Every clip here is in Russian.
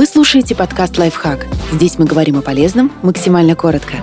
Вы слушаете подкаст «Лайфхак». Здесь мы говорим о полезном максимально коротко.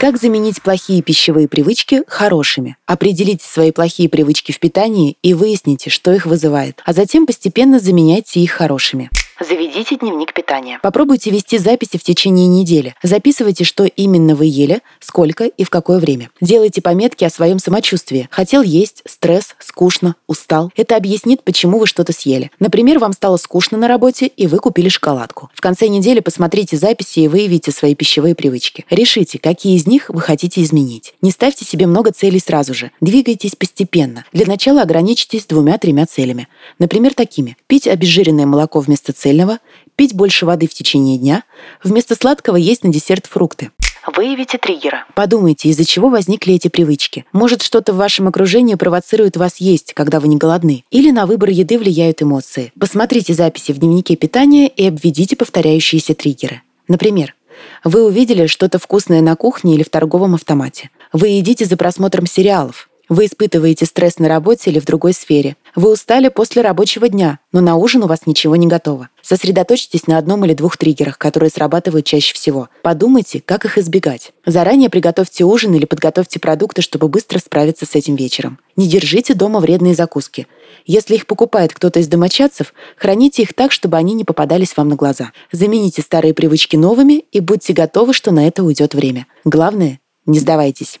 Как заменить плохие пищевые привычки хорошими? Определите свои плохие привычки в питании и выясните, что их вызывает, а затем постепенно заменяйте их хорошими. Заведите дневник питания. Попробуйте вести записи в течение недели. Записывайте, что именно вы ели, сколько и в какое время. Делайте пометки о своем самочувствии. Хотел есть, стресс, скучно, устал. Это объяснит, почему вы что-то съели. Например, вам стало скучно на работе, и вы купили шоколадку. В конце недели посмотрите записи и выявите свои пищевые привычки. Решите, какие из них вы хотите изменить. Не ставьте себе много целей сразу же. Двигайтесь постепенно. Для начала ограничьтесь двумя-тремя целями. Например, такими. Пить обезжиренное молоко вместо цели цельного, пить больше воды в течение дня, вместо сладкого есть на десерт фрукты. Выявите триггеры. Подумайте, из-за чего возникли эти привычки. Может, что-то в вашем окружении провоцирует вас есть, когда вы не голодны. Или на выбор еды влияют эмоции. Посмотрите записи в дневнике питания и обведите повторяющиеся триггеры. Например, вы увидели что-то вкусное на кухне или в торговом автомате. Вы едите за просмотром сериалов. Вы испытываете стресс на работе или в другой сфере. Вы устали после рабочего дня, но на ужин у вас ничего не готово. Сосредоточьтесь на одном или двух триггерах, которые срабатывают чаще всего. Подумайте, как их избегать. Заранее приготовьте ужин или подготовьте продукты, чтобы быстро справиться с этим вечером. Не держите дома вредные закуски. Если их покупает кто-то из домочадцев, храните их так, чтобы они не попадались вам на глаза. Замените старые привычки новыми и будьте готовы, что на это уйдет время. Главное, не сдавайтесь.